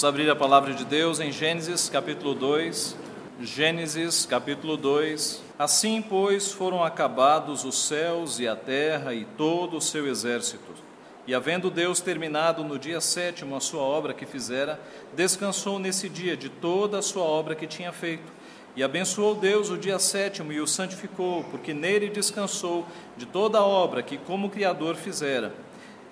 Vamos abrir a palavra de Deus em Gênesis capítulo 2. Gênesis capítulo 2. Assim, pois, foram acabados os céus e a terra e todo o seu exército. E havendo Deus terminado no dia sétimo a sua obra que fizera, descansou nesse dia de toda a sua obra que tinha feito. E abençoou Deus o dia sétimo e o santificou, porque nele descansou de toda a obra que como Criador fizera.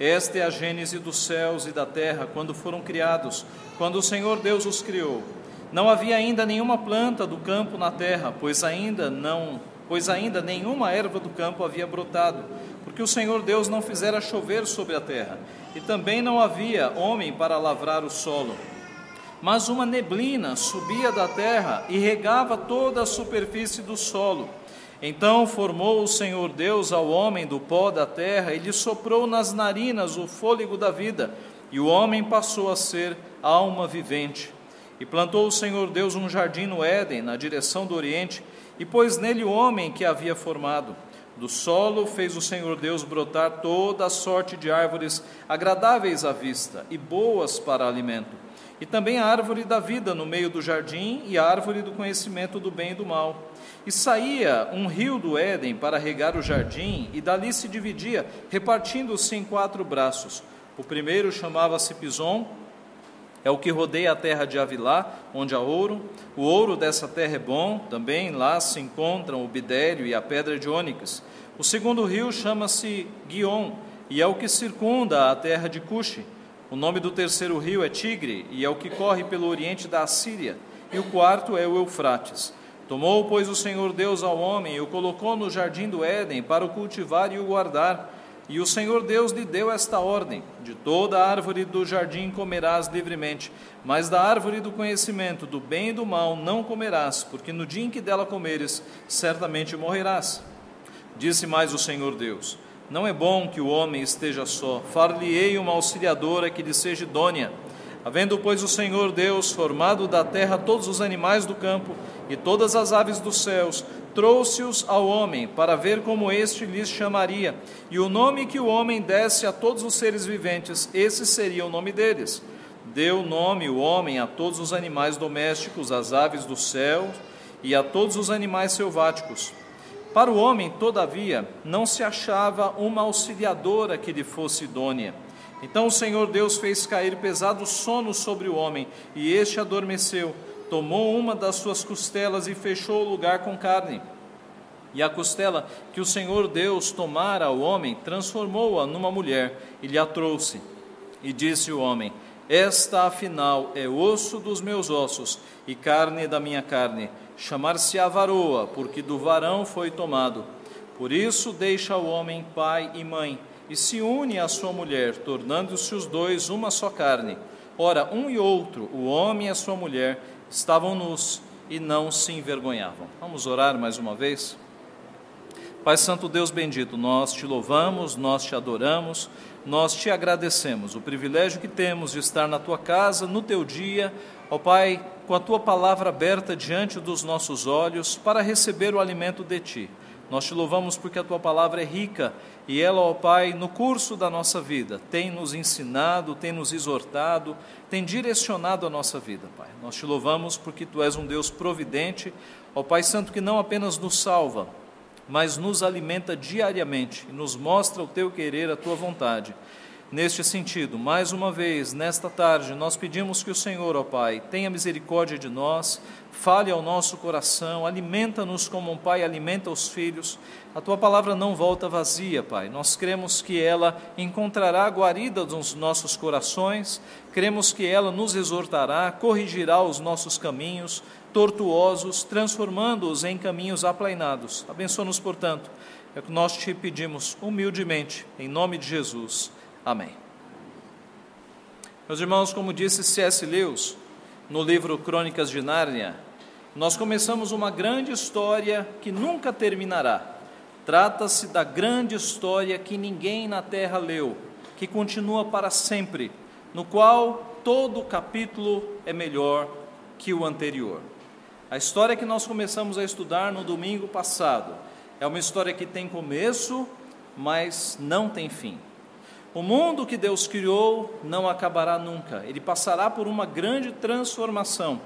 Esta é a gênese dos céus e da terra quando foram criados, quando o Senhor Deus os criou. Não havia ainda nenhuma planta do campo na terra, pois ainda não, pois ainda nenhuma erva do campo havia brotado, porque o Senhor Deus não fizera chover sobre a terra, e também não havia homem para lavrar o solo. Mas uma neblina subia da terra e regava toda a superfície do solo. Então formou o Senhor Deus ao homem do pó da terra e lhe soprou nas narinas o fôlego da vida, e o homem passou a ser alma vivente. E plantou o Senhor Deus um jardim no Éden, na direção do Oriente, e pôs nele o homem que havia formado. Do solo fez o Senhor Deus brotar toda a sorte de árvores agradáveis à vista e boas para alimento. E também a árvore da vida no meio do jardim e a árvore do conhecimento do bem e do mal. E saía um rio do Éden para regar o jardim, e dali se dividia, repartindo-se em quatro braços. O primeiro chamava-se Pison, é o que rodeia a terra de Avilá, onde há ouro. O ouro dessa terra é bom, também lá se encontram o bidério e a pedra de ônix. O segundo rio chama-se Guion, e é o que circunda a terra de Cuxi. O nome do terceiro rio é Tigre, e é o que corre pelo oriente da Assíria. E o quarto é o Eufrates. Tomou, pois, o Senhor Deus ao homem e o colocou no jardim do Éden para o cultivar e o guardar. E o Senhor Deus lhe deu esta ordem: De toda árvore do jardim comerás livremente, mas da árvore do conhecimento do bem e do mal não comerás, porque no dia em que dela comeres, certamente morrerás. Disse mais o Senhor Deus: Não é bom que o homem esteja só, far-lhe-ei uma auxiliadora que lhe seja idônea. Havendo, pois, o Senhor Deus formado da terra todos os animais do campo e todas as aves dos céus, trouxe-os ao homem para ver como este lhes chamaria. E o nome que o homem desse a todos os seres viventes, esse seria o nome deles. Deu nome o homem a todos os animais domésticos, às aves do céu e a todos os animais selváticos. Para o homem, todavia, não se achava uma auxiliadora que lhe fosse idônea. Então o Senhor Deus fez cair pesado sono sobre o homem, e este adormeceu. Tomou uma das suas costelas e fechou o lugar com carne. E a costela que o Senhor Deus tomara ao homem, transformou-a numa mulher e lhe a trouxe. E disse o homem: Esta afinal é osso dos meus ossos e carne da minha carne. Chamar-se-á varoa, porque do varão foi tomado. Por isso deixa o homem pai e mãe e se une à sua mulher, tornando-se os dois uma só carne. Ora, um e outro, o homem e a sua mulher, estavam nus e não se envergonhavam. Vamos orar mais uma vez? Pai Santo Deus bendito, nós te louvamos, nós te adoramos, nós te agradecemos o privilégio que temos de estar na tua casa, no teu dia, ó Pai, com a tua palavra aberta diante dos nossos olhos para receber o alimento de ti. Nós te louvamos porque a tua palavra é rica e ela, ó Pai, no curso da nossa vida, tem nos ensinado, tem nos exortado, tem direcionado a nossa vida, Pai. Nós te louvamos porque tu és um Deus providente, ó Pai Santo, que não apenas nos salva, mas nos alimenta diariamente e nos mostra o teu querer, a tua vontade. Neste sentido, mais uma vez, nesta tarde, nós pedimos que o Senhor, ó Pai, tenha misericórdia de nós, fale ao nosso coração, alimenta-nos como um pai alimenta os filhos. A tua palavra não volta vazia, Pai. Nós cremos que ela encontrará guarida nos nossos corações, cremos que ela nos exortará, corrigirá os nossos caminhos tortuosos, transformando-os em caminhos aplainados. Abençoa-nos, portanto, é o que nós te pedimos humildemente, em nome de Jesus. Amém. Meus irmãos, como disse C.S. Lewis no livro Crônicas de Nárnia, nós começamos uma grande história que nunca terminará. Trata-se da grande história que ninguém na terra leu, que continua para sempre, no qual todo capítulo é melhor que o anterior. A história que nós começamos a estudar no domingo passado é uma história que tem começo, mas não tem fim. O mundo que Deus criou não acabará nunca, ele passará por uma grande transformação.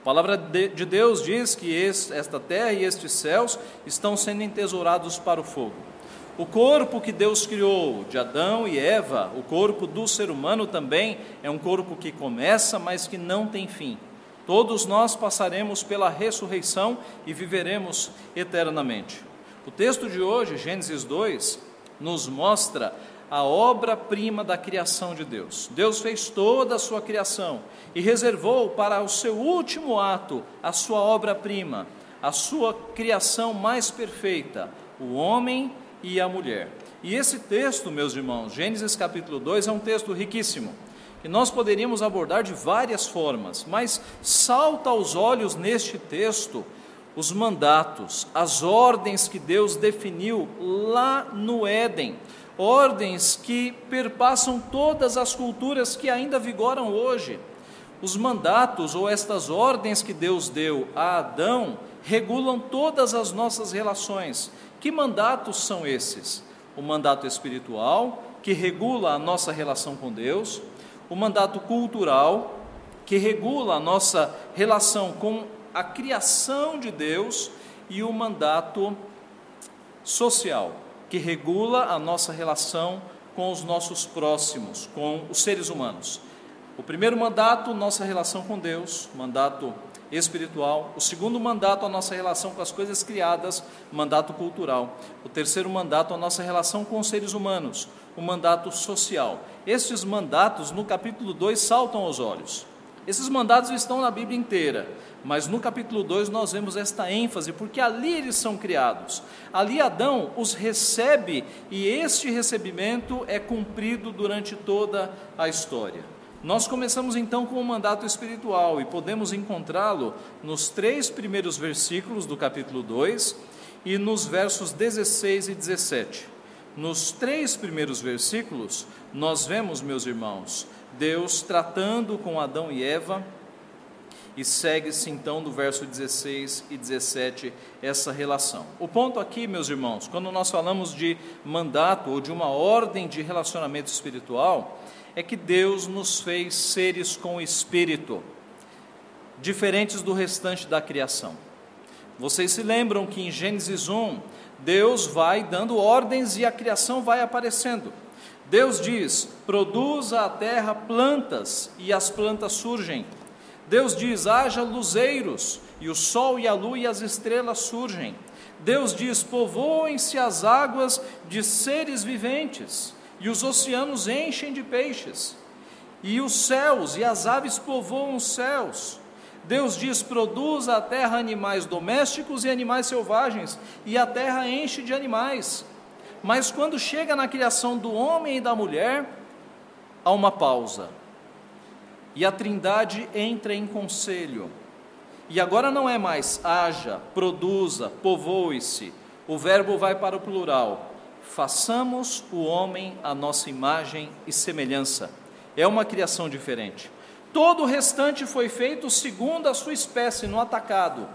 A palavra de Deus diz que esta terra e estes céus estão sendo entesourados para o fogo. O corpo que Deus criou de Adão e Eva, o corpo do ser humano também, é um corpo que começa, mas que não tem fim. Todos nós passaremos pela ressurreição e viveremos eternamente. O texto de hoje, Gênesis 2, nos mostra a obra-prima da criação de Deus. Deus fez toda a sua criação e reservou para o seu último ato a sua obra-prima, a sua criação mais perfeita, o homem e a mulher. E esse texto, meus irmãos, Gênesis capítulo 2, é um texto riquíssimo, que nós poderíamos abordar de várias formas, mas salta aos olhos neste texto os mandatos, as ordens que Deus definiu lá no Éden ordens que perpassam todas as culturas que ainda vigoram hoje. Os mandatos ou estas ordens que Deus deu a Adão regulam todas as nossas relações. Que mandatos são esses? O mandato espiritual, que regula a nossa relação com Deus, o mandato cultural, que regula a nossa relação com a criação de Deus, e o mandato social, que regula a nossa relação com os nossos próximos, com os seres humanos. O primeiro mandato, nossa relação com Deus, mandato espiritual. O segundo mandato, a nossa relação com as coisas criadas, mandato cultural. O terceiro mandato, a nossa relação com os seres humanos, o mandato social. Estes mandatos, no capítulo 2, saltam aos olhos. Esses mandatos estão na Bíblia inteira, mas no capítulo 2 nós vemos esta ênfase, porque ali eles são criados. Ali Adão os recebe e este recebimento é cumprido durante toda a história. Nós começamos então com o mandato espiritual e podemos encontrá-lo nos três primeiros versículos do capítulo 2 e nos versos 16 e 17. Nos três primeiros versículos, nós vemos, meus irmãos, Deus tratando com Adão e Eva e segue-se então do verso 16 e 17 essa relação. O ponto aqui, meus irmãos, quando nós falamos de mandato ou de uma ordem de relacionamento espiritual, é que Deus nos fez seres com espírito, diferentes do restante da criação. Vocês se lembram que em Gênesis 1, Deus vai dando ordens e a criação vai aparecendo. Deus diz: produza a terra plantas, e as plantas surgem. Deus diz: haja luzeiros, e o sol e a lua e as estrelas surgem. Deus diz: povoem-se as águas de seres viventes, e os oceanos enchem de peixes, e os céus e as aves povoam os céus. Deus diz: produza a terra animais domésticos e animais selvagens, e a terra enche de animais. Mas quando chega na criação do homem e da mulher, há uma pausa e a Trindade entra em conselho. E agora não é mais haja, produza, povoe-se. O verbo vai para o plural. Façamos o homem a nossa imagem e semelhança. É uma criação diferente. Todo o restante foi feito segundo a sua espécie no atacado.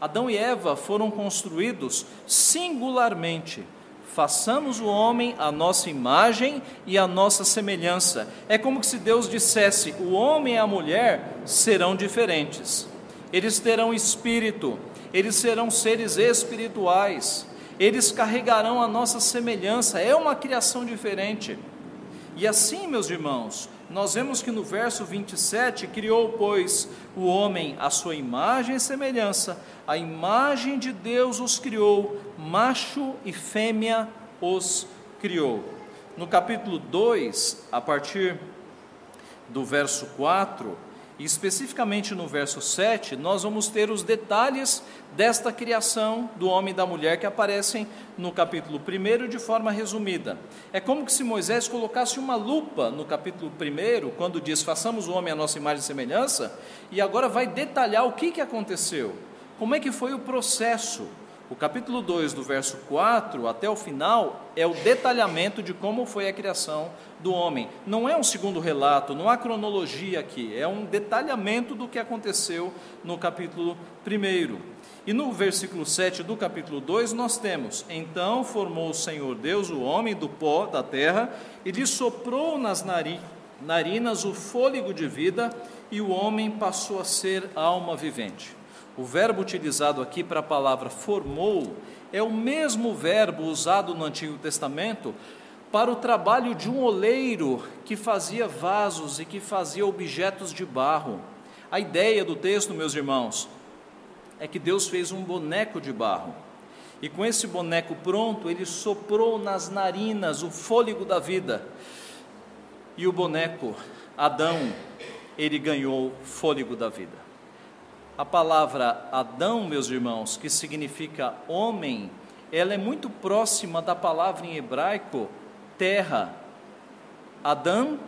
Adão e Eva foram construídos singularmente façamos o homem a nossa imagem e a nossa semelhança. É como se Deus dissesse: o homem e a mulher serão diferentes. Eles terão espírito, eles serão seres espirituais, eles carregarão a nossa semelhança. É uma criação diferente. E assim, meus irmãos, nós vemos que no verso 27, criou, pois, o homem à sua imagem e semelhança, a imagem de Deus os criou, macho e fêmea os criou. No capítulo 2, a partir do verso 4, e especificamente no verso 7, nós vamos ter os detalhes desta criação do homem e da mulher que aparecem no capítulo 1 de forma resumida. É como se Moisés colocasse uma lupa no capítulo 1, quando diz: façamos o homem a nossa imagem e semelhança, e agora vai detalhar o que, que aconteceu, como é que foi o processo, O capítulo 2, do verso 4 até o final, é o detalhamento de como foi a criação do homem. Não é um segundo relato, não há cronologia aqui, é um detalhamento do que aconteceu no capítulo 1. E no versículo 7 do capítulo 2 nós temos: Então formou o Senhor Deus o homem do pó da terra e lhe soprou nas narinas o fôlego de vida, e o homem passou a ser alma vivente. O verbo utilizado aqui para a palavra formou é o mesmo verbo usado no Antigo Testamento para o trabalho de um oleiro que fazia vasos e que fazia objetos de barro. A ideia do texto, meus irmãos, é que Deus fez um boneco de barro. E com esse boneco pronto, ele soprou nas narinas o fôlego da vida. E o boneco, Adão, ele ganhou fôlego da vida. A palavra Adão, meus irmãos, que significa homem, ela é muito próxima da palavra em hebraico terra. Adão,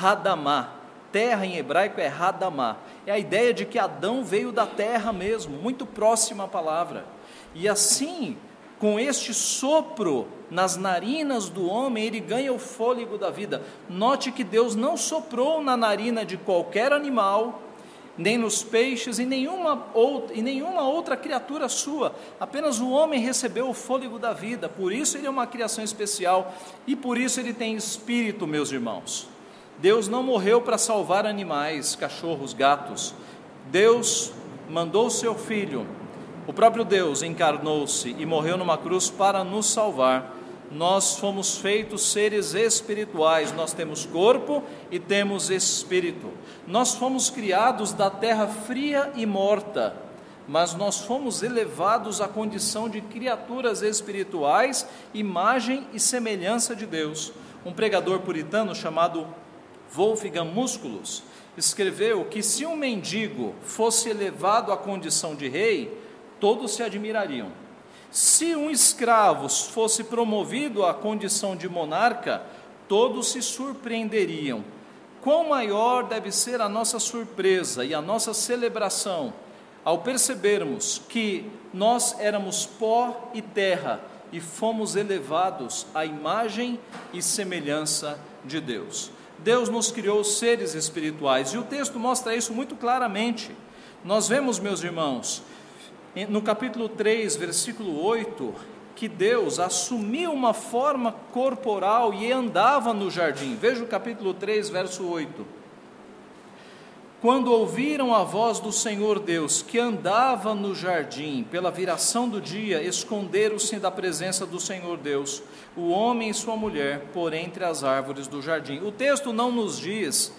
Hadamá. Terra em hebraico é Hadamá. É a ideia de que Adão veio da terra mesmo, muito próxima à palavra. E assim, com este sopro nas narinas do homem, ele ganha o fôlego da vida. Note que Deus não soprou na narina de qualquer animal, nem nos peixes, e nenhuma, outra, e nenhuma outra criatura sua. Apenas o homem recebeu o fôlego da vida, por isso ele é uma criação especial e por isso ele tem espírito, meus irmãos. Deus não morreu para salvar animais, cachorros, gatos. Deus mandou seu filho, o próprio Deus encarnou-se e morreu numa cruz para nos salvar nós fomos feitos seres espirituais, nós temos corpo e temos espírito. Nós fomos criados da terra fria e morta, mas nós fomos elevados à condição de criaturas espirituais, imagem e semelhança de Deus. Um pregador puritano chamado Wolfgang Musculus escreveu que se um mendigo fosse elevado à condição de rei, todos se admirariam se um escravo fosse promovido à condição de monarca, todos se surpreenderiam. Quão maior deve ser a nossa surpresa e a nossa celebração ao percebermos que nós éramos pó e terra e fomos elevados à imagem e semelhança de Deus. Deus nos criou seres espirituais e o texto mostra isso muito claramente. Nós vemos, meus irmãos, no capítulo 3, versículo 8, que Deus assumiu uma forma corporal e andava no jardim. Veja o capítulo 3, verso 8. Quando ouviram a voz do Senhor Deus, que andava no jardim, pela viração do dia, esconderam-se da presença do Senhor Deus, o homem e sua mulher, por entre as árvores do jardim. O texto não nos diz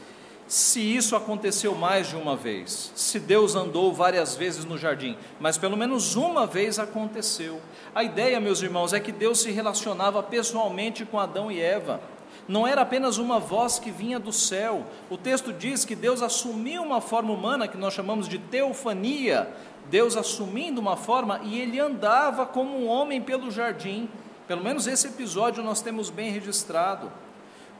se isso aconteceu mais de uma vez, se Deus andou várias vezes no jardim, mas pelo menos uma vez aconteceu. A ideia, meus irmãos, é que Deus se relacionava pessoalmente com Adão e Eva. Não era apenas uma voz que vinha do céu. O texto diz que Deus assumiu uma forma humana que nós chamamos de teofania. Deus assumindo uma forma e ele andava como um homem pelo jardim. Pelo menos esse episódio nós temos bem registrado.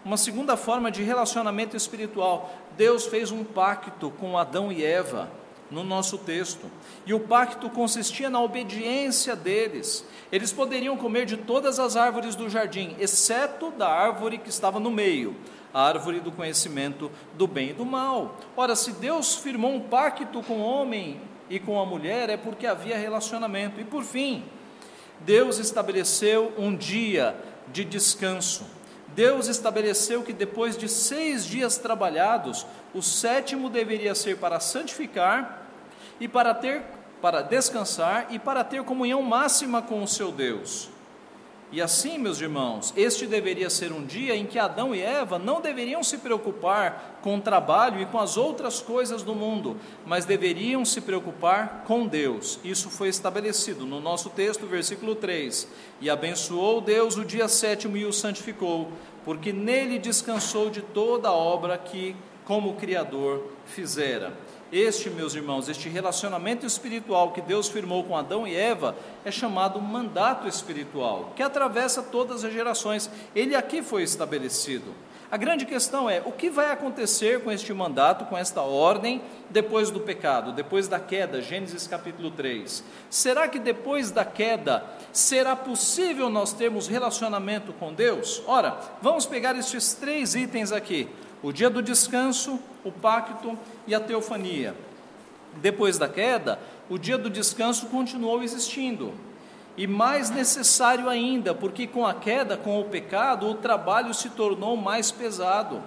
Uma segunda forma de relacionamento espiritual. Deus fez um pacto com Adão e Eva no nosso texto. E o pacto consistia na obediência deles. Eles poderiam comer de todas as árvores do jardim, exceto da árvore que estava no meio, a árvore do conhecimento do bem e do mal. Ora, se Deus firmou um pacto com o homem e com a mulher, é porque havia relacionamento. E por fim, Deus estabeleceu um dia de descanso. Deus estabeleceu que depois de seis dias trabalhados, o sétimo deveria ser para santificar e para ter para descansar e para ter comunhão máxima com o seu Deus. E assim, meus irmãos, este deveria ser um dia em que Adão e Eva não deveriam se preocupar com o trabalho e com as outras coisas do mundo, mas deveriam se preocupar com Deus. Isso foi estabelecido no nosso texto, versículo 3. E abençoou Deus o dia sétimo e o santificou, porque nele descansou de toda a obra que, como Criador, fizera. Este, meus irmãos, este relacionamento espiritual que Deus firmou com Adão e Eva é chamado mandato espiritual, que atravessa todas as gerações. Ele aqui foi estabelecido. A grande questão é: o que vai acontecer com este mandato, com esta ordem, depois do pecado, depois da queda? Gênesis capítulo 3. Será que depois da queda será possível nós termos relacionamento com Deus? Ora, vamos pegar estes três itens aqui: o dia do descanso, o pacto e a teofania. Depois da queda, o dia do descanso continuou existindo. E mais necessário ainda, porque com a queda, com o pecado, o trabalho se tornou mais pesado.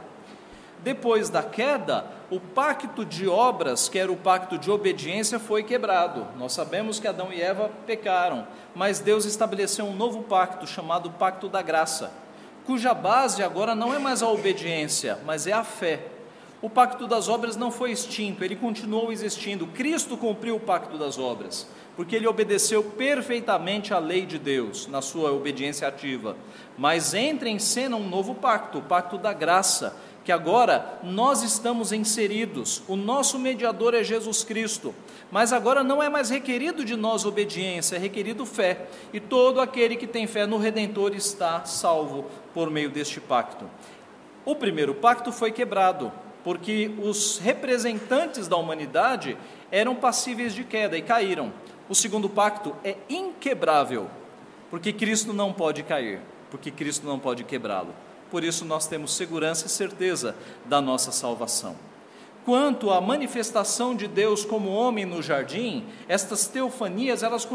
Depois da queda, o pacto de obras, que era o pacto de obediência, foi quebrado. Nós sabemos que Adão e Eva pecaram, mas Deus estabeleceu um novo pacto, chamado Pacto da Graça, cuja base agora não é mais a obediência, mas é a fé. O pacto das obras não foi extinto, ele continuou existindo. Cristo cumpriu o pacto das obras porque ele obedeceu perfeitamente à lei de Deus na sua obediência ativa. Mas entra em cena um novo pacto, o pacto da graça, que agora nós estamos inseridos. O nosso mediador é Jesus Cristo. Mas agora não é mais requerido de nós obediência, é requerido fé. E todo aquele que tem fé no Redentor está salvo por meio deste pacto. O primeiro pacto foi quebrado, porque os representantes da humanidade eram passíveis de queda e caíram. O segundo pacto é inquebrável, porque Cristo não pode cair, porque Cristo não pode quebrá-lo. Por isso nós temos segurança e certeza da nossa salvação. Quanto à manifestação de Deus como homem no jardim, estas teofanias elas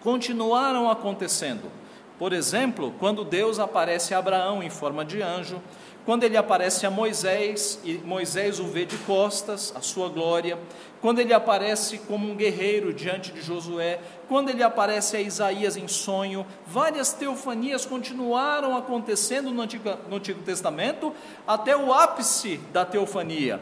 continuaram acontecendo. Por exemplo, quando Deus aparece a Abraão em forma de anjo, quando ele aparece a Moisés e Moisés o vê de costas, a sua glória, quando ele aparece como um guerreiro diante de Josué, quando ele aparece a Isaías em sonho, várias teofanias continuaram acontecendo no Antigo, no Antigo Testamento até o ápice da teofania,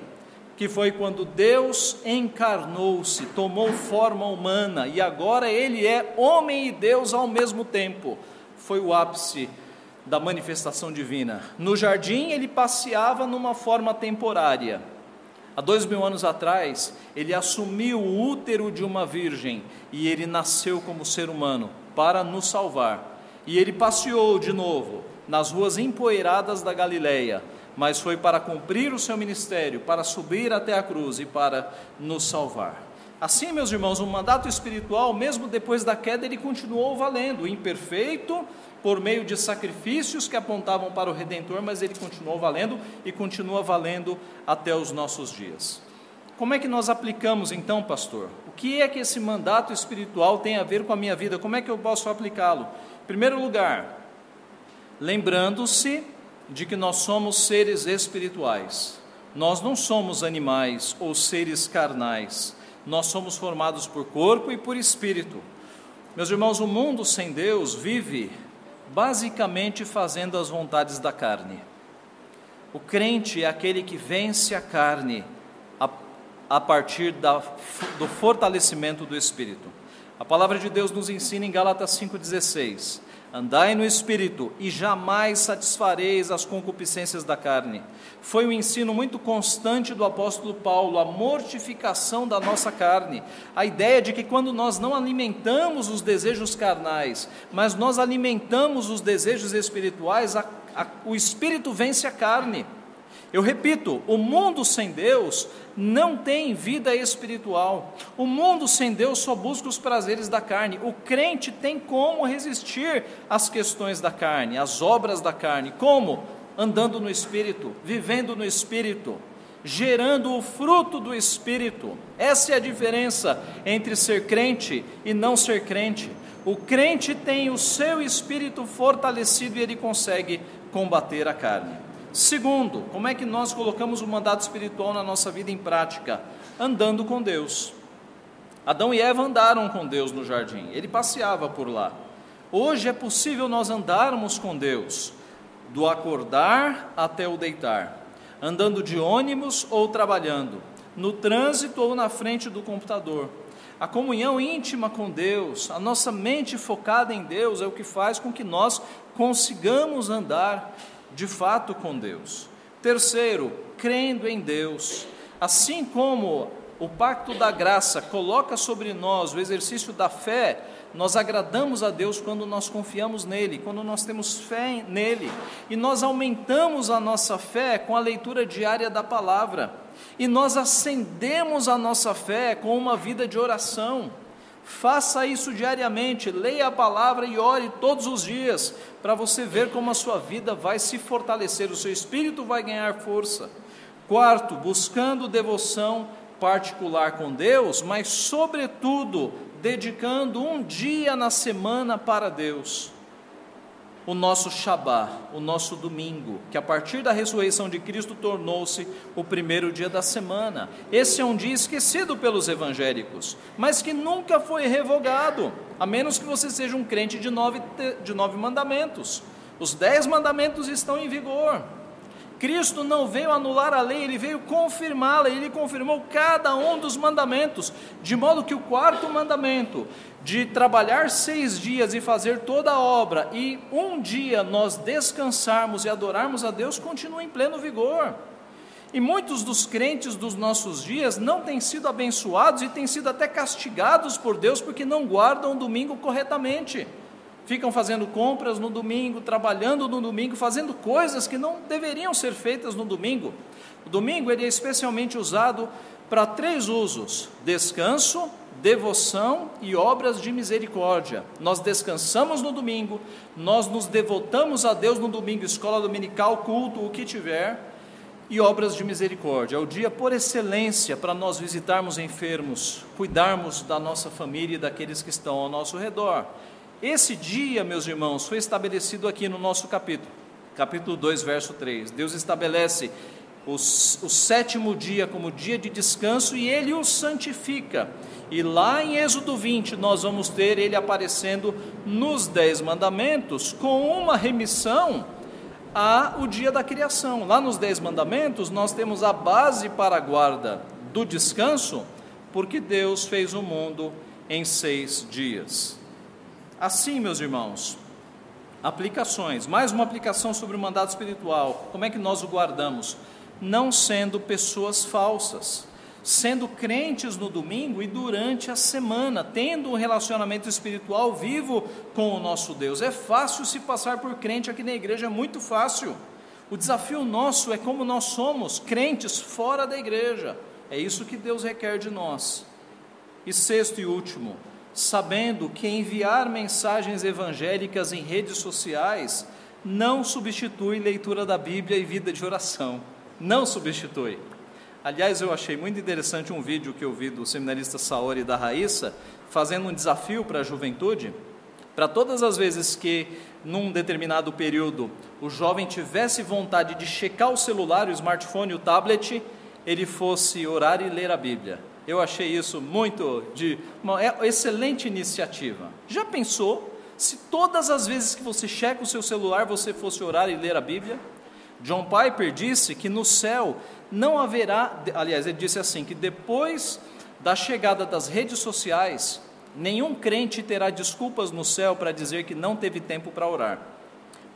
que foi quando Deus encarnou-se, tomou forma humana e agora ele é homem e Deus ao mesmo tempo. Foi o ápice da manifestação divina. No jardim, ele passeava numa forma temporária. Há dois mil anos atrás, ele assumiu o útero de uma virgem e ele nasceu como ser humano para nos salvar. E ele passeou de novo nas ruas empoeiradas da Galileia, mas foi para cumprir o seu ministério, para subir até a cruz e para nos salvar. Assim, meus irmãos, o mandato espiritual, mesmo depois da queda, ele continuou valendo, imperfeito, por meio de sacrifícios que apontavam para o Redentor, mas ele continuou valendo e continua valendo até os nossos dias. Como é que nós aplicamos então, pastor? O que é que esse mandato espiritual tem a ver com a minha vida? Como é que eu posso aplicá-lo? Em primeiro lugar, lembrando-se de que nós somos seres espirituais. Nós não somos animais ou seres carnais. Nós somos formados por corpo e por espírito. Meus irmãos, o mundo sem Deus vive basicamente fazendo as vontades da carne. O crente é aquele que vence a carne a, a partir da, do fortalecimento do espírito. A palavra de Deus nos ensina em Gálatas 5,16: Andai no espírito e jamais satisfareis as concupiscências da carne. Foi um ensino muito constante do apóstolo Paulo, a mortificação da nossa carne. A ideia de que quando nós não alimentamos os desejos carnais, mas nós alimentamos os desejos espirituais, a, a, o espírito vence a carne. Eu repito, o mundo sem Deus não tem vida espiritual. O mundo sem Deus só busca os prazeres da carne. O crente tem como resistir às questões da carne, às obras da carne. Como? Andando no espírito, vivendo no espírito, gerando o fruto do espírito. Essa é a diferença entre ser crente e não ser crente. O crente tem o seu espírito fortalecido e ele consegue combater a carne. Segundo, como é que nós colocamos o mandato espiritual na nossa vida em prática? Andando com Deus. Adão e Eva andaram com Deus no jardim, ele passeava por lá. Hoje é possível nós andarmos com Deus, do acordar até o deitar, andando de ônibus ou trabalhando, no trânsito ou na frente do computador. A comunhão íntima com Deus, a nossa mente focada em Deus é o que faz com que nós consigamos andar de fato com Deus. Terceiro, crendo em Deus. Assim como o pacto da graça coloca sobre nós o exercício da fé, nós agradamos a Deus quando nós confiamos nele, quando nós temos fé nele, e nós aumentamos a nossa fé com a leitura diária da palavra, e nós acendemos a nossa fé com uma vida de oração. Faça isso diariamente, leia a palavra e ore todos os dias, para você ver como a sua vida vai se fortalecer, o seu espírito vai ganhar força. Quarto, buscando devoção particular com Deus, mas, sobretudo, dedicando um dia na semana para Deus. O nosso Shabá, o nosso domingo, que a partir da ressurreição de Cristo tornou-se o primeiro dia da semana. Esse é um dia esquecido pelos evangélicos, mas que nunca foi revogado, a menos que você seja um crente de nove, de nove mandamentos. Os dez mandamentos estão em vigor. Cristo não veio anular a lei, ele veio confirmá-la, ele confirmou cada um dos mandamentos, de modo que o quarto mandamento, de trabalhar seis dias e fazer toda a obra, e um dia nós descansarmos e adorarmos a Deus, continua em pleno vigor. E muitos dos crentes dos nossos dias não têm sido abençoados e têm sido até castigados por Deus porque não guardam o domingo corretamente ficam fazendo compras no domingo, trabalhando no domingo, fazendo coisas que não deveriam ser feitas no domingo. O domingo ele é especialmente usado para três usos: descanso, devoção e obras de misericórdia. Nós descansamos no domingo, nós nos devotamos a Deus no domingo, escola dominical, culto, o que tiver, e obras de misericórdia. É o dia por excelência para nós visitarmos enfermos, cuidarmos da nossa família e daqueles que estão ao nosso redor. Esse dia, meus irmãos, foi estabelecido aqui no nosso capítulo, capítulo 2, verso 3. Deus estabelece o, sétimo dia como dia de descanso e ele o santifica. E lá em Êxodo 20, nós vamos ter ele aparecendo nos Dez Mandamentos com uma remissão a o dia da criação. Lá nos Dez Mandamentos, nós temos a base para a guarda do descanso, porque Deus fez o mundo em seis dias. Assim, meus irmãos, aplicações, mais uma aplicação sobre o mandato espiritual. Como é que nós o guardamos? Não sendo pessoas falsas, sendo crentes no domingo e durante a semana, tendo um relacionamento espiritual vivo com o nosso Deus. É fácil se passar por crente aqui na igreja, é muito fácil. O desafio nosso é como nós somos, crentes fora da igreja. É isso que Deus requer de nós. E sexto e último, sabendo que enviar mensagens evangélicas em redes sociais não substitui leitura da Bíblia e vida de oração. Não substitui. Aliás, eu achei muito interessante um vídeo que eu vi do seminarista Saori da Raíssa, fazendo um desafio para a juventude, para todas as vezes que, num determinado período, o jovem tivesse vontade de checar o celular, o smartphone, o tablet, ele fosse orar e ler a Bíblia. Eu achei isso muito de uma é excelente iniciativa. Já pensou se todas as vezes que você checa o seu celular você fosse orar e ler a Bíblia? John Piper disse que no céu não haverá, aliás, ele disse assim, que depois da chegada das redes sociais, nenhum crente terá desculpas no céu para dizer que não teve tempo para orar.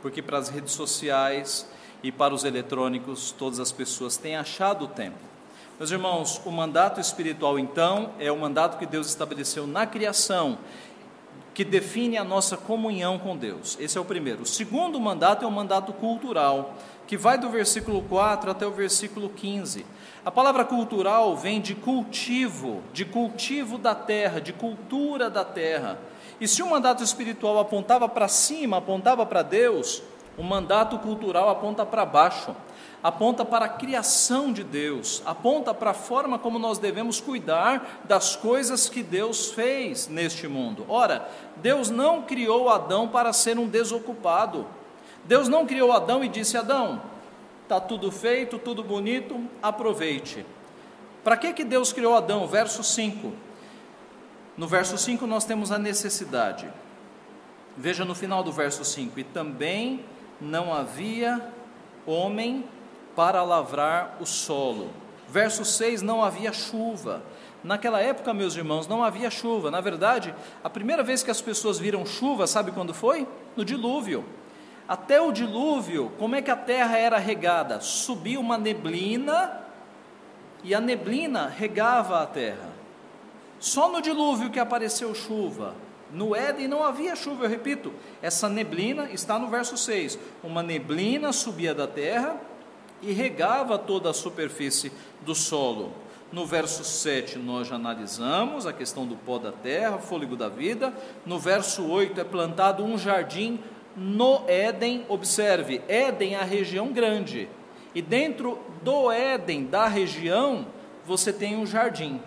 Porque para as redes sociais e para os eletrônicos, todas as pessoas têm achado o tempo. Meus irmãos, o mandato espiritual, então, é o mandato que Deus estabeleceu na criação, que define a nossa comunhão com Deus. Esse é o primeiro. O segundo mandato é o mandato cultural, que vai do versículo 4 até o versículo 15. A palavra cultural vem de cultivo, de cultivo da terra, de cultura da terra. E se o mandato espiritual apontava para cima, apontava para Deus, o mandato cultural aponta para baixo aponta para a criação de Deus, aponta para a forma como nós devemos cuidar das coisas que Deus fez neste mundo. Ora, Deus não criou Adão para ser um desocupado. Deus não criou Adão e disse: Adão, está tudo feito, tudo bonito, aproveite. Para que, que Deus criou Adão? Verso 5. No verso 5 nós temos a necessidade. Veja no final do verso 5: E também não havia homem para lavrar o solo. Verso 6: não havia chuva. Naquela época, meus irmãos, não havia chuva. Na verdade, a primeira vez que as pessoas viram chuva, sabe quando foi? No dilúvio. Até o dilúvio, como é que a terra era regada? Subia uma neblina e a neblina regava a terra. Só no dilúvio que apareceu chuva. No Éden não havia chuva, eu repito, essa neblina está no verso 6. Uma neblina subia da terra e regava toda a superfície do solo. No verso 7, nós já analisamos a questão do pó da terra, fôlego da vida. No verso 8, é plantado um jardim no Éden. Observe, Éden é a região grande. E dentro do Éden, da região, você tem um jardim.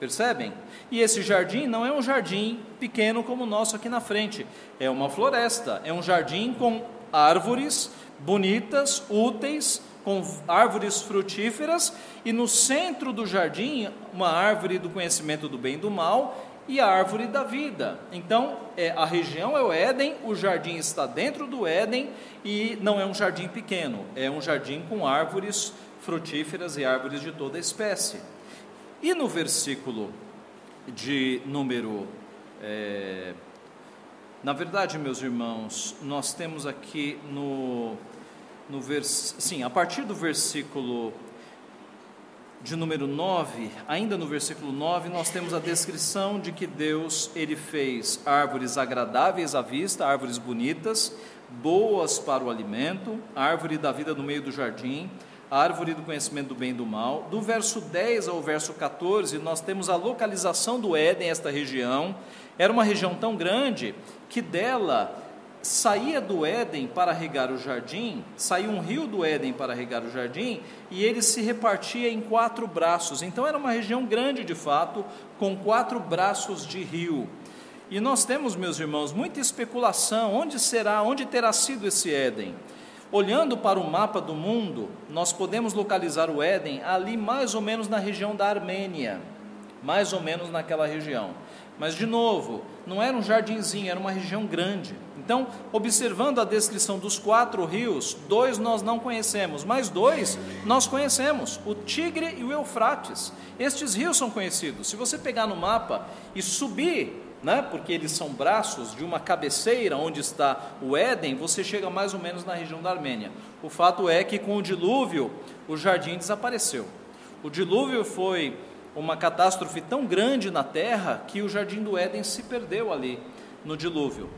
Percebem? E esse jardim não é um jardim pequeno como o nosso aqui na frente. É uma floresta. É um jardim com árvores bonitas, úteis, com árvores frutíferas, e no centro do jardim, uma árvore do conhecimento do bem e do mal e a árvore da vida. Então, é, a região é o Éden, o jardim está dentro do Éden e não é um jardim pequeno, é um jardim com árvores frutíferas e árvores de toda espécie. E no versículo de número. É, na verdade, meus irmãos, nós temos aqui no no vers... sim, a partir do versículo de número 9, ainda no versículo 9, nós temos a descrição de que Deus ele fez árvores agradáveis à vista, árvores bonitas, boas para o alimento, árvore da vida no meio do jardim, árvore do conhecimento do bem e do mal. Do verso 10 ao verso 14, nós temos a localização do Éden, esta região. Era uma região tão grande que dela saía do Éden para regar o jardim, saía um rio do Éden para regar o jardim, e ele se repartia em quatro braços. Então era uma região grande de fato, com quatro braços de rio. E nós temos, meus irmãos, muita especulação: onde será, onde terá sido esse Éden? Olhando para o mapa do mundo, nós podemos localizar o Éden ali mais ou menos na região da Armênia, mais ou menos naquela região. Mas de novo, não era um jardinzinho, era uma região grande. Então, observando a descrição dos quatro rios, dois nós não conhecemos, mas dois nós conhecemos: o Tigre e o Eufrates. Estes rios são conhecidos. Se você pegar no mapa e subir, né, porque eles são braços de uma cabeceira onde está o Éden, você chega mais ou menos na região da Armênia. O fato é que com o dilúvio, o jardim desapareceu. O dilúvio foi uma catástrofe tão grande na terra que o jardim do Éden se perdeu ali no dilúvio.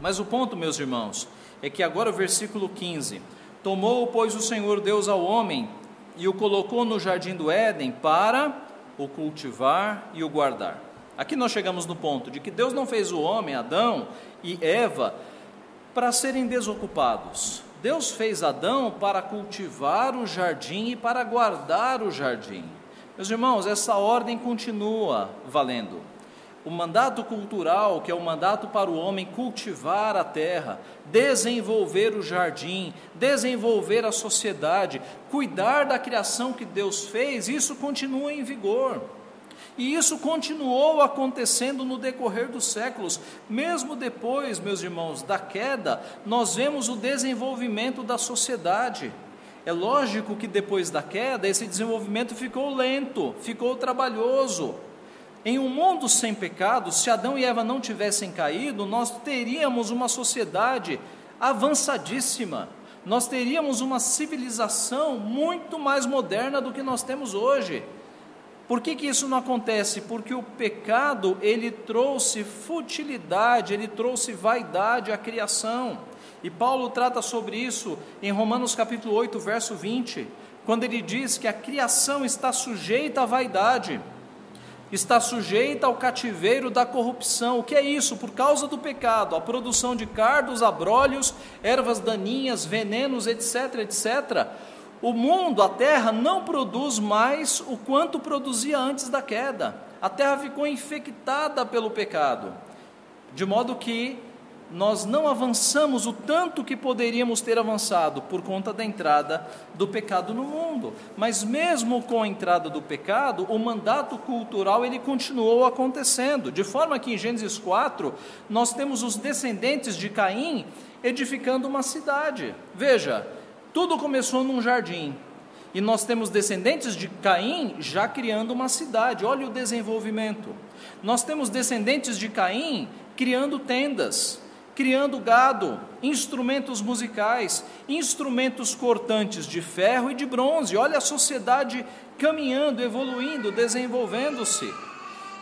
Mas o ponto, meus irmãos, é que agora o versículo 15: Tomou, pois, o Senhor Deus ao homem e o colocou no jardim do Éden para o cultivar e o guardar. Aqui nós chegamos no ponto de que Deus não fez o homem, Adão e Eva, para serem desocupados. Deus fez Adão para cultivar o jardim e para guardar o jardim. Meus irmãos, essa ordem continua valendo o mandato cultural, que é o mandato para o homem cultivar a terra, desenvolver o jardim, desenvolver a sociedade, cuidar da criação que Deus fez, isso continua em vigor. E isso continuou acontecendo no decorrer dos séculos. Mesmo depois, meus irmãos, da queda, nós vemos o desenvolvimento da sociedade. É lógico que depois da queda, esse desenvolvimento ficou lento, ficou trabalhoso. Em um mundo sem pecado, se Adão e Eva não tivessem caído, nós teríamos uma sociedade avançadíssima, nós teríamos uma civilização muito mais moderna do que nós temos hoje. Por que, que isso não acontece? Porque o pecado ele trouxe futilidade, ele trouxe vaidade à criação. E Paulo trata sobre isso em Romanos capítulo 8, verso 20, quando ele diz que a criação está sujeita à vaidade está sujeita ao cativeiro da corrupção. O que é isso? Por causa do pecado, a produção de cardos, abrolhos, ervas daninhas, venenos, etc, etc. O mundo, a terra, não produz mais o quanto produzia antes da queda. A terra ficou infectada pelo pecado, de modo que nós não avançamos o tanto que poderíamos ter avançado por conta da entrada do pecado no mundo. Mas mesmo com a entrada do pecado, o mandato cultural ele continuou acontecendo, de forma que em Gênesis 4 nós temos os descendentes de Caim edificando uma cidade. Veja, tudo começou num jardim. E nós temos descendentes de Caim já criando uma cidade. Olha o desenvolvimento. Nós temos descendentes de Caim criando tendas criando gado, instrumentos musicais, instrumentos cortantes de ferro e de bronze. Olha a sociedade caminhando, evoluindo, desenvolvendo-se.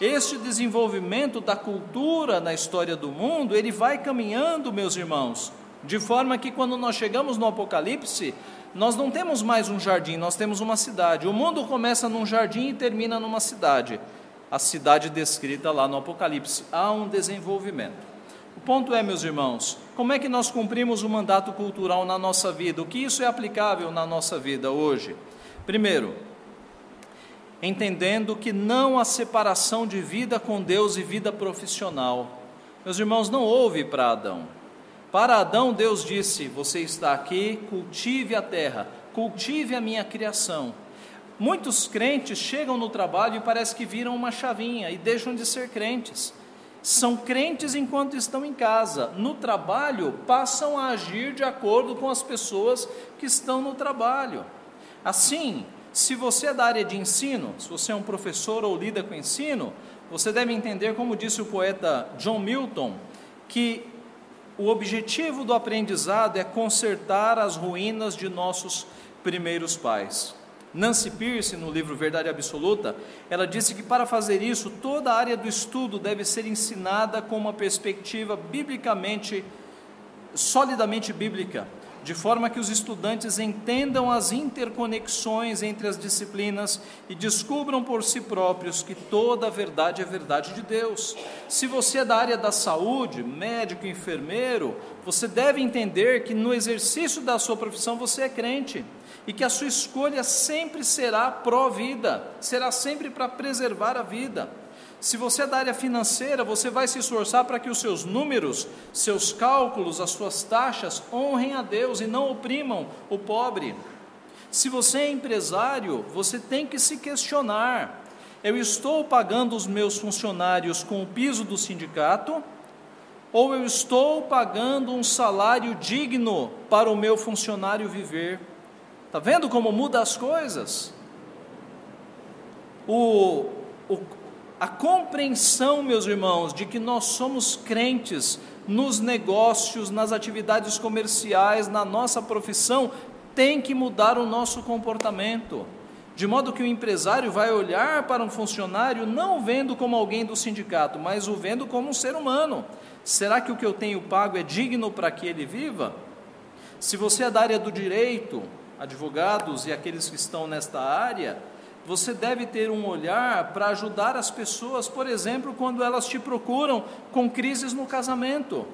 este desenvolvimento da cultura na história do mundo, ele vai caminhando, meus irmãos, de forma que quando nós chegamos no Apocalipse, nós não temos mais um jardim, nós temos uma cidade. O mundo começa num jardim e termina numa cidade. A cidade descrita lá no Apocalipse. Há um desenvolvimento. Ponto é, meus irmãos, como é que nós cumprimos o mandato cultural na nossa vida? O que isso é aplicável na nossa vida hoje? Primeiro, entendendo que não há separação de vida com Deus e vida profissional. Meus irmãos, não houve para Adão. Para Adão, Deus disse: Você está aqui, cultive a terra, cultive a minha criação. Muitos crentes chegam no trabalho e parece que viram uma chavinha e deixam de ser crentes. São crentes enquanto estão em casa. No trabalho, passam a agir de acordo com as pessoas que estão no trabalho. Assim, se você é da área de ensino, se você é um professor ou lida com ensino, você deve entender, como disse o poeta John Milton, que o objetivo do aprendizado é consertar as ruínas de nossos primeiros pais. Nancy Pierce, no livro Verdade Absoluta, ela disse que para fazer isso, toda a área do estudo deve ser ensinada com uma perspectiva biblicamente, solidamente bíblica de forma que os estudantes entendam as interconexões entre as disciplinas e descubram por si próprios que toda a verdade é verdade de Deus. Se você é da área da saúde, médico, enfermeiro, você deve entender que no exercício da sua profissão você é crente e que a sua escolha sempre será pró-vida, será sempre para preservar a vida. Se você é da área financeira, você vai se esforçar para que os seus números, seus cálculos, as suas taxas honrem a Deus e não oprimam o pobre. Se você é empresário, você tem que se questionar: eu estou pagando os meus funcionários com o piso do sindicato? Ou eu estou pagando um salário digno para o meu funcionário viver? Está vendo como muda as coisas? O, o, a compreensão, meus irmãos, de que nós somos crentes nos negócios, nas atividades comerciais, na nossa profissão, tem que mudar o nosso comportamento. De modo que o empresário vai olhar para um funcionário não vendo como alguém do sindicato, mas o vendo como um ser humano. Será que o que eu tenho pago é digno para que ele viva? Se você é da área do direito, advogados e aqueles que estão nesta área, você deve ter um olhar para ajudar as pessoas, por exemplo, quando elas te procuram com crises no casamento.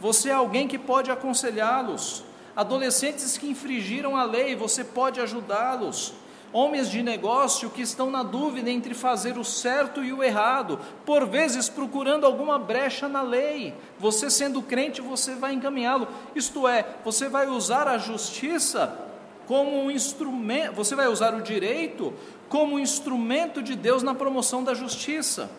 Você é alguém que pode aconselhá-los. Adolescentes que infringiram a lei, você pode ajudá-los. Homens de negócio que estão na dúvida entre fazer o certo e o errado, por vezes procurando alguma brecha na lei. Você, sendo crente, você vai encaminhá-lo. Isto é, você vai usar a justiça como um instrumento, você vai usar o direito como um instrumento de Deus na promoção da justiça.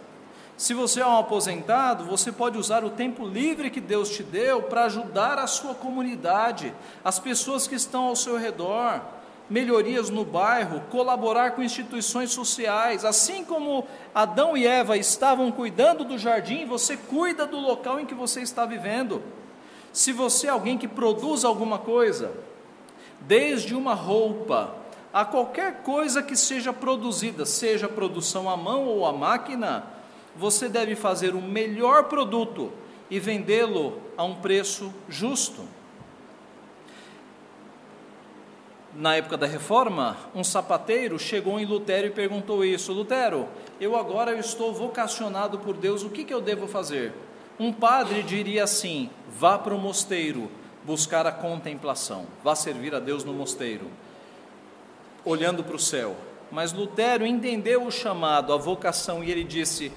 Se você é um aposentado, você pode usar o tempo livre que Deus te deu para ajudar a sua comunidade, as pessoas que estão ao seu redor, melhorias no bairro, colaborar com instituições sociais. Assim como Adão e Eva estavam cuidando do jardim, você cuida do local em que você está vivendo. Se você é alguém que produz alguma coisa, desde uma roupa a qualquer coisa que seja produzida, seja produção à mão ou à máquina, você deve fazer o melhor produto e vendê-lo a um preço justo. Na época da reforma, um sapateiro chegou em Lutero e perguntou isso: Lutero, eu agora estou vocacionado por Deus, o que, que eu devo fazer? Um padre diria assim: vá para o mosteiro, buscar a contemplação, vá servir a Deus no mosteiro, olhando para o céu. Mas Lutero entendeu o chamado, a vocação, e ele disse: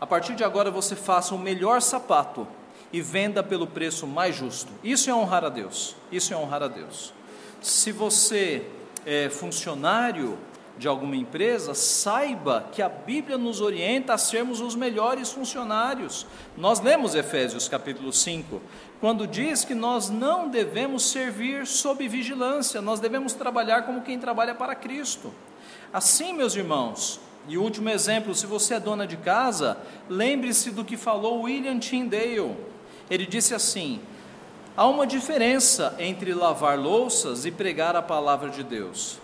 a partir de agora você faça o melhor sapato e venda pelo preço mais justo. Isso é honrar a Deus. Isso é honrar a Deus. Se você é funcionário, de alguma empresa, saiba que a Bíblia nos orienta a sermos os melhores funcionários. Nós lemos Efésios capítulo 5, quando diz que nós não devemos servir sob vigilância, nós devemos trabalhar como quem trabalha para Cristo. Assim, meus irmãos, e último exemplo, se você é dona de casa, lembre-se do que falou William Tyndale. Ele disse assim: há uma diferença entre lavar louças e pregar a palavra de Deus.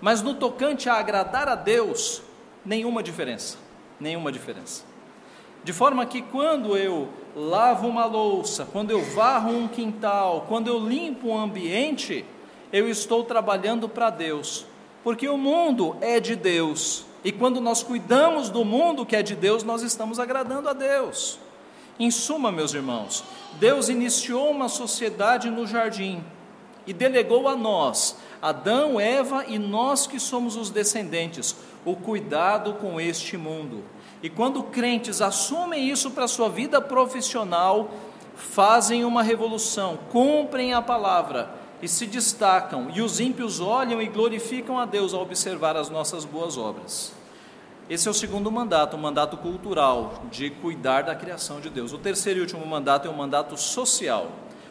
Mas no tocante a agradar a Deus, nenhuma diferença. nenhuma diferença. De forma que quando eu lavo uma louça, quando eu varro um quintal, quando eu limpo um ambiente, eu estou trabalhando para Deus, porque o mundo é de Deus. E quando nós cuidamos do mundo que é de Deus, nós estamos agradando a Deus. Em suma, meus irmãos, Deus iniciou uma sociedade no jardim e delegou a nós, Adão, Eva e nós que somos os descendentes, o cuidado com este mundo. E quando crentes assumem isso para a sua vida profissional, fazem uma revolução, cumprem a palavra e se destacam, e os ímpios olham e glorificam a Deus ao observar as nossas boas obras. Esse é o segundo mandato, o mandato cultural, de cuidar da criação de Deus. O terceiro e último mandato é o mandato social.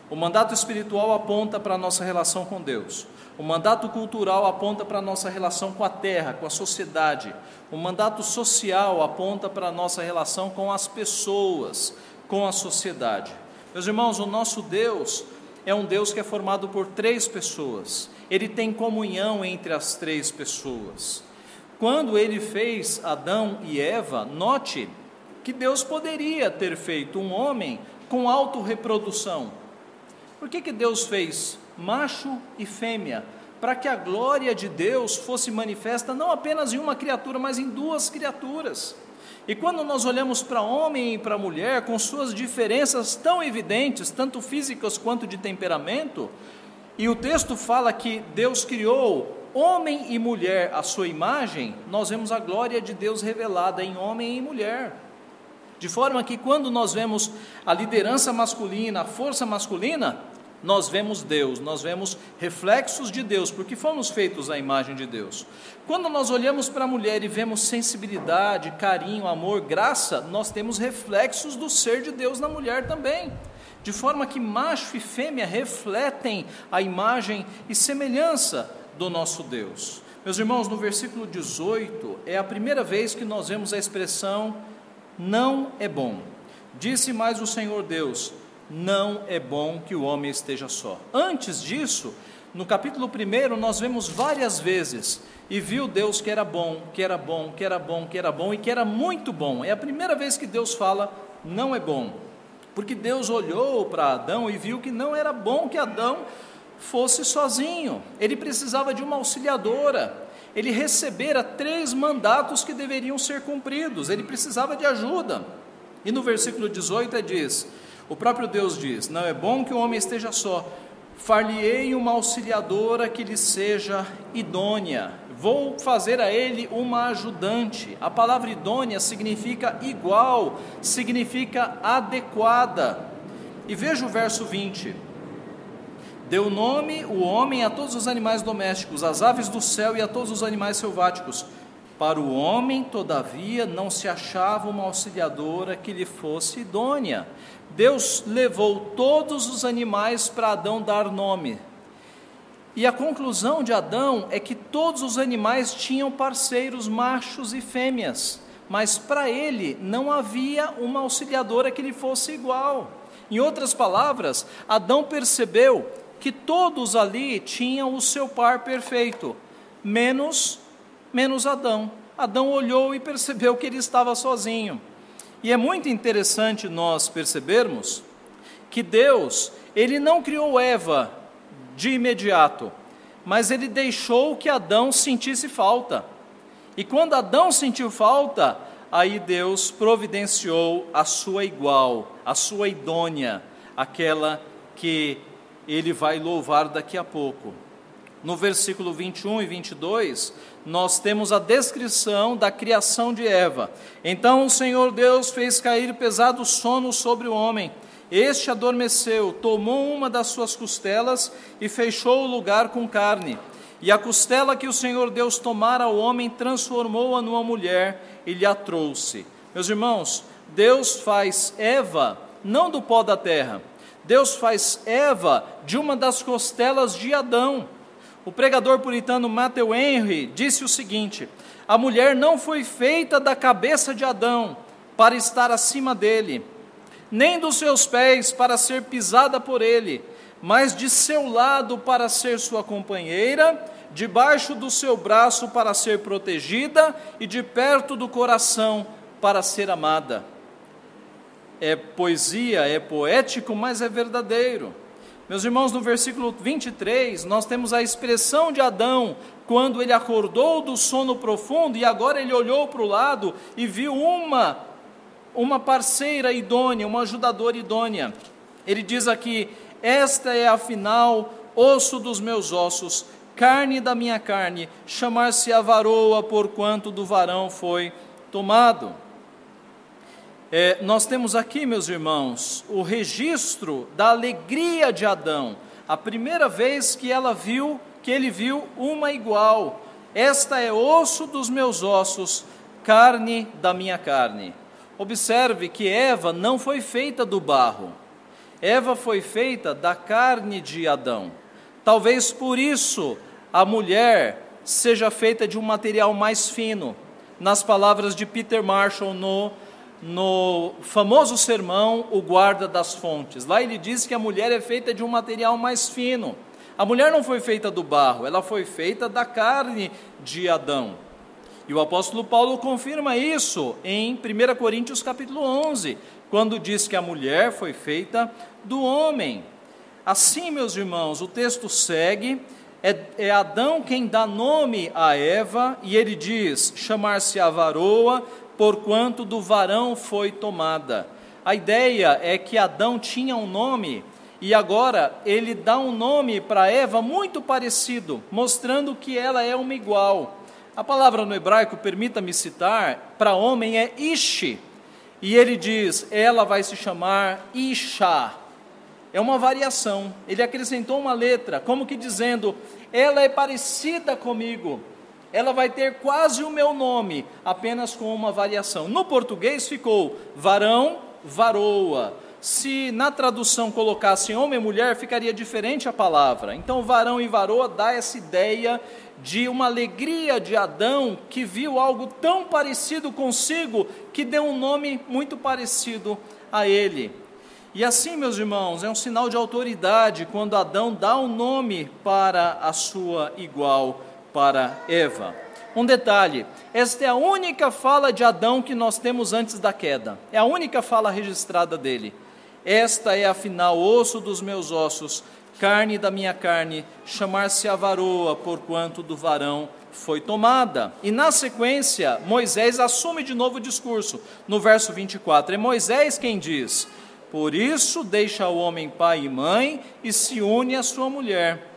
O mandato espiritual aponta para a nossa relação com Deus. O mandato cultural aponta para a nossa relação com a terra, com a sociedade. O mandato social aponta para a nossa relação com as pessoas, com a sociedade. Meus irmãos, o nosso Deus é um Deus que é formado por três pessoas. Ele tem comunhão entre as três pessoas. Quando ele fez Adão e Eva, note que Deus poderia ter feito um homem com autorreprodução. Por que, que Deus fez macho e fêmea, para que a glória de Deus fosse manifesta não apenas em uma criatura, mas em duas criaturas. E quando nós olhamos para homem e para mulher, com suas diferenças tão evidentes, tanto físicas quanto de temperamento, e o texto fala que Deus criou homem e mulher à sua imagem, nós vemos a glória de Deus revelada em homem e mulher. De forma que quando nós vemos a liderança masculina, a força masculina, nós vemos Deus, nós vemos reflexos de Deus, porque fomos feitos à imagem de Deus. Quando nós olhamos para a mulher e vemos sensibilidade, carinho, amor, graça, nós temos reflexos do ser de Deus na mulher também. De forma que macho e fêmea refletem a imagem e semelhança do nosso Deus. Meus irmãos, no versículo 18 é a primeira vez que nós vemos a expressão não é bom. Disse mais o Senhor Deus: não é bom que o homem esteja só. Antes disso, no capítulo 1, nós vemos várias vezes, e viu Deus que era bom, que era bom, que era bom, que era bom e que era muito bom. É a primeira vez que Deus fala, não é bom. Porque Deus olhou para Adão e viu que não era bom que Adão fosse sozinho, ele precisava de uma auxiliadora. Ele recebera três mandatos que deveriam ser cumpridos, ele precisava de ajuda. E no versículo 18 diz: o próprio Deus diz: Não é bom que o homem esteja só. Far-lhe-ei uma auxiliadora que lhe seja idônea. Vou fazer a ele uma ajudante. A palavra idônea significa igual, significa adequada. E veja o verso 20. Deu nome o homem a todos os animais domésticos, às aves do céu e a todos os animais selváticos. Para o homem, todavia, não se achava uma auxiliadora que lhe fosse idônea. Deus levou todos os animais para Adão dar nome. E a conclusão de Adão é que todos os animais tinham parceiros machos e fêmeas, mas para ele não havia uma auxiliadora que lhe fosse igual. Em outras palavras, Adão percebeu que todos ali tinham o seu par perfeito, menos menos Adão. Adão olhou e percebeu que ele estava sozinho. E é muito interessante nós percebermos que Deus, ele não criou Eva de imediato, mas ele deixou que Adão sentisse falta. E quando Adão sentiu falta, aí Deus providenciou a sua igual, a sua idônea, aquela que ele vai louvar daqui a pouco. No versículo 21 e 22, nós temos a descrição da criação de Eva. Então o Senhor Deus fez cair pesado sono sobre o homem. Este adormeceu, tomou uma das suas costelas e fechou o lugar com carne. E a costela que o Senhor Deus tomara ao homem transformou-a numa mulher e lhe a trouxe. Meus irmãos, Deus faz Eva não do pó da terra. Deus faz Eva de uma das costelas de Adão. O pregador puritano Matthew Henry disse o seguinte: a mulher não foi feita da cabeça de Adão para estar acima dele, nem dos seus pés para ser pisada por ele, mas de seu lado para ser sua companheira, debaixo do seu braço para ser protegida e de perto do coração para ser amada. É poesia, é poético, mas é verdadeiro. Meus irmãos, no versículo 23, nós temos a expressão de Adão quando ele acordou do sono profundo e agora ele olhou para o lado e viu uma uma parceira idônea, uma ajudadora idônea. Ele diz aqui: Esta é afinal osso dos meus ossos, carne da minha carne, chamar-se a varoa, porquanto do varão foi tomado. É, nós temos aqui, meus irmãos, o registro da alegria de Adão, a primeira vez que ela viu, que ele viu uma igual. Esta é osso dos meus ossos, carne da minha carne. Observe que Eva não foi feita do barro. Eva foi feita da carne de Adão. Talvez por isso a mulher seja feita de um material mais fino. Nas palavras de Peter Marshall no no famoso sermão O Guarda das Fontes. Lá ele diz que a mulher é feita de um material mais fino. A mulher não foi feita do barro, ela foi feita da carne de Adão. E o apóstolo Paulo confirma isso em 1 Coríntios capítulo 11, quando diz que a mulher foi feita do homem. Assim, meus irmãos, o texto segue, é, é Adão quem dá nome a Eva, e ele diz: chamar-se a varoa, porquanto do varão foi tomada. A ideia é que Adão tinha um nome e agora ele dá um nome para Eva muito parecido, mostrando que ela é uma igual. A palavra no hebraico, permita-me citar, para homem é Ishi, e ele diz: ela vai se chamar Isha. É uma variação. Ele acrescentou uma letra, como que dizendo: ela é parecida comigo ela vai ter quase o meu nome, apenas com uma variação. No português ficou varão, varoa. Se na tradução colocasse homem e mulher, ficaria diferente a palavra. Então, varão e varoa dá essa ideia de uma alegria de Adão que viu algo tão parecido consigo que deu um nome muito parecido a ele. E assim, meus irmãos, é um sinal de autoridade quando Adão dá um nome para a sua igual para Eva. Um detalhe: esta é a única fala de Adão que nós temos antes da queda, é a única fala registrada dele. Esta é afinal osso dos meus ossos, carne da minha carne, chamar-se a varoa, porquanto do varão foi tomada. E na sequência, Moisés assume de novo o discurso. No verso 24, é Moisés quem diz: Por isso deixa o homem pai e mãe e se une à sua mulher,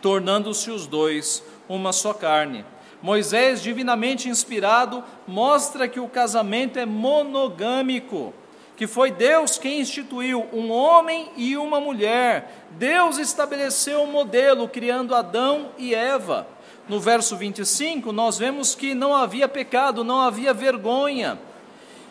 tornando-se os dois uma só carne. Moisés, divinamente inspirado, mostra que o casamento é monogâmico, que foi Deus quem instituiu um homem e uma mulher. Deus estabeleceu o um modelo, criando Adão e Eva. No verso 25, nós vemos que não havia pecado, não havia vergonha.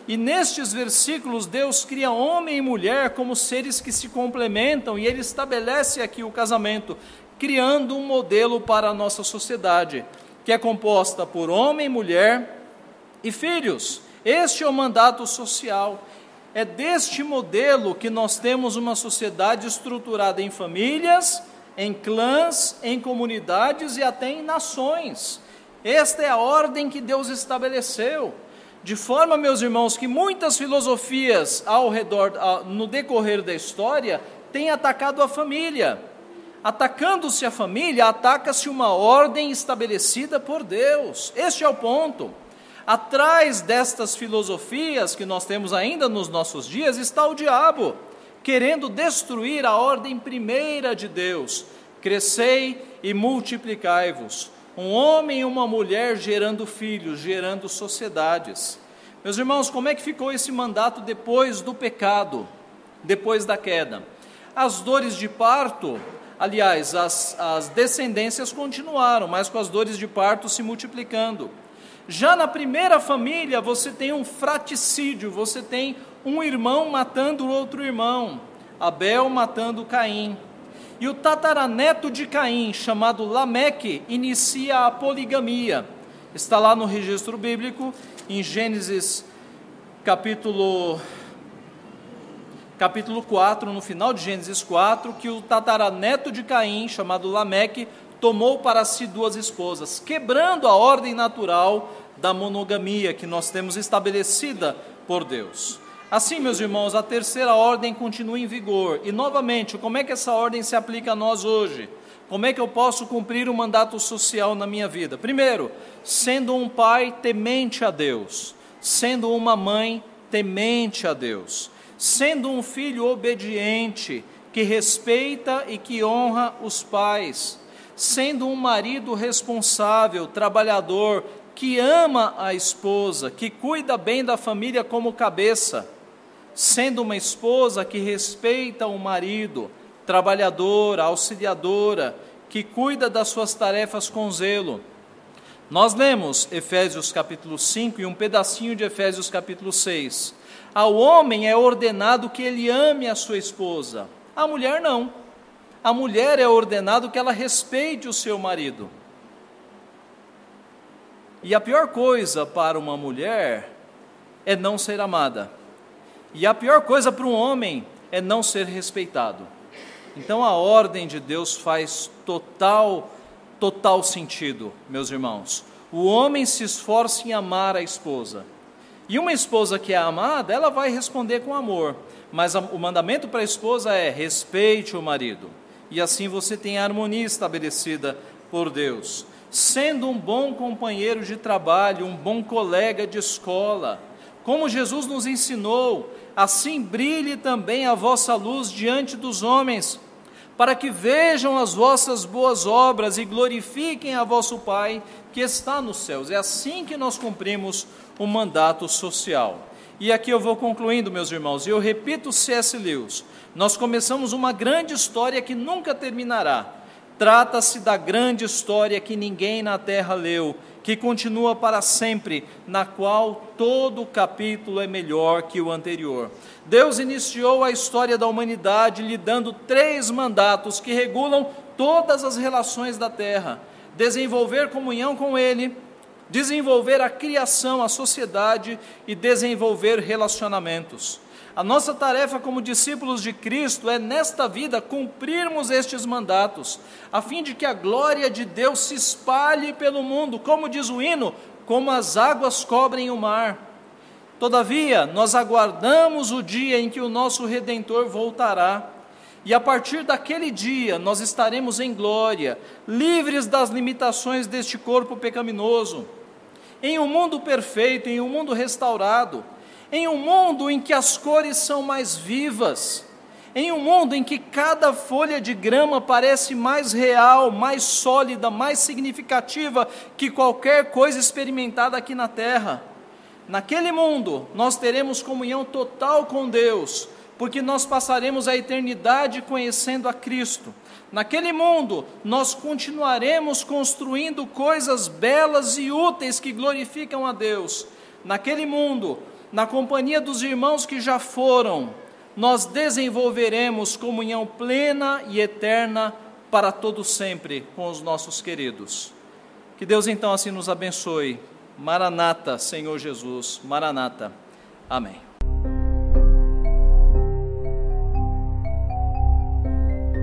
E nestes versículos, Deus cria homem e mulher como seres que se complementam, e Ele estabelece aqui o casamento criando um modelo para a nossa sociedade, que é composta por homem, mulher e filhos. Este é o mandato social. É deste modelo que nós temos uma sociedade estruturada em famílias, em clãs, em comunidades e até em nações. Esta é a ordem que Deus estabeleceu. De forma, meus irmãos, que muitas filosofias ao redor, no decorrer da história, têm atacado a família. Atacando-se a família, ataca-se uma ordem estabelecida por Deus. Este é o ponto. Atrás destas filosofias que nós temos ainda nos nossos dias está o diabo, querendo destruir a ordem primeira de Deus: crescei e multiplicai-vos. Um homem e uma mulher gerando filhos, gerando sociedades. Meus irmãos, como é que ficou esse mandato depois do pecado, depois da queda? As dores de parto Aliás, as, as descendências continuaram, mas com as dores de parto se multiplicando. Já na primeira família, você tem um fraticídio, você tem um irmão matando outro irmão, Abel matando Caim. E o tataraneto de Caim, chamado Lameque, inicia a poligamia. Está lá no registro bíblico, em Gênesis capítulo capítulo 4, no final de Gênesis 4, que o tataraneto de Caim, chamado Lameque, tomou para si duas esposas, quebrando a ordem natural da monogamia que nós temos estabelecida por Deus. Assim, meus irmãos, a terceira ordem continua em vigor. E novamente, como é que essa ordem se aplica a nós hoje? Como é que eu posso cumprir o mandato social na minha vida? Primeiro, sendo um pai temente a Deus, sendo uma mãe temente a Deus, sendo um filho obediente, que respeita e que honra os pais, sendo um marido responsável, trabalhador, que ama a esposa, que cuida bem da família como cabeça, sendo uma esposa que respeita o marido, trabalhadora, auxiliadora, que cuida das suas tarefas com zelo. Nós lemos Efésios capítulo 5 e um pedacinho de Efésios capítulo 6. Ao homem é ordenado que ele ame a sua esposa, a mulher não. A mulher é ordenado que ela respeite o seu marido. E a pior coisa para uma mulher é não ser amada. E a pior coisa para um homem é não ser respeitado. Então a ordem de Deus faz total, total sentido, meus irmãos. O homem se esforça em amar a esposa. E uma esposa que é amada, ela vai responder com amor. Mas o mandamento para a esposa é: respeite o marido. E assim você tem a harmonia estabelecida por Deus. Sendo um bom companheiro de trabalho, um bom colega de escola. Como Jesus nos ensinou, assim brilhe também a vossa luz diante dos homens, para que vejam as vossas boas obras e glorifiquem a vosso Pai que está nos céus. É assim que nós cumprimos o mandato social. E aqui eu vou concluindo, meus irmãos, e eu repito C.S. Lewis: nós começamos uma grande história que nunca terminará. Trata-se da grande história que ninguém na terra leu, que continua para sempre, na qual todo capítulo é melhor que o anterior. Deus iniciou a história da humanidade lhe dando três mandatos que regulam todas as relações da terra: desenvolver comunhão com Ele, desenvolver a criação, a sociedade e desenvolver relacionamentos. A nossa tarefa como discípulos de Cristo é, nesta vida, cumprirmos estes mandatos, a fim de que a glória de Deus se espalhe pelo mundo, como diz o hino, como as águas cobrem o mar. Todavia, nós aguardamos o dia em que o nosso Redentor voltará. E a partir daquele dia nós estaremos em glória, livres das limitações deste corpo pecaminoso, em um mundo perfeito, em um mundo restaurado em um mundo em que as cores são mais vivas, em um mundo em que cada folha de grama parece mais real, mais sólida, mais significativa que qualquer coisa experimentada aqui na terra. Naquele mundo, nós teremos comunhão total com Deus, porque nós passaremos a eternidade conhecendo a Cristo. Naquele mundo, nós continuaremos construindo coisas belas e úteis que glorificam a Deus. Naquele mundo, na companhia dos irmãos que já foram, nós desenvolveremos comunhão plena e eterna para todo sempre com os nossos queridos. Que Deus então assim nos abençoe. Maranata, Senhor Jesus. Maranata. Amém.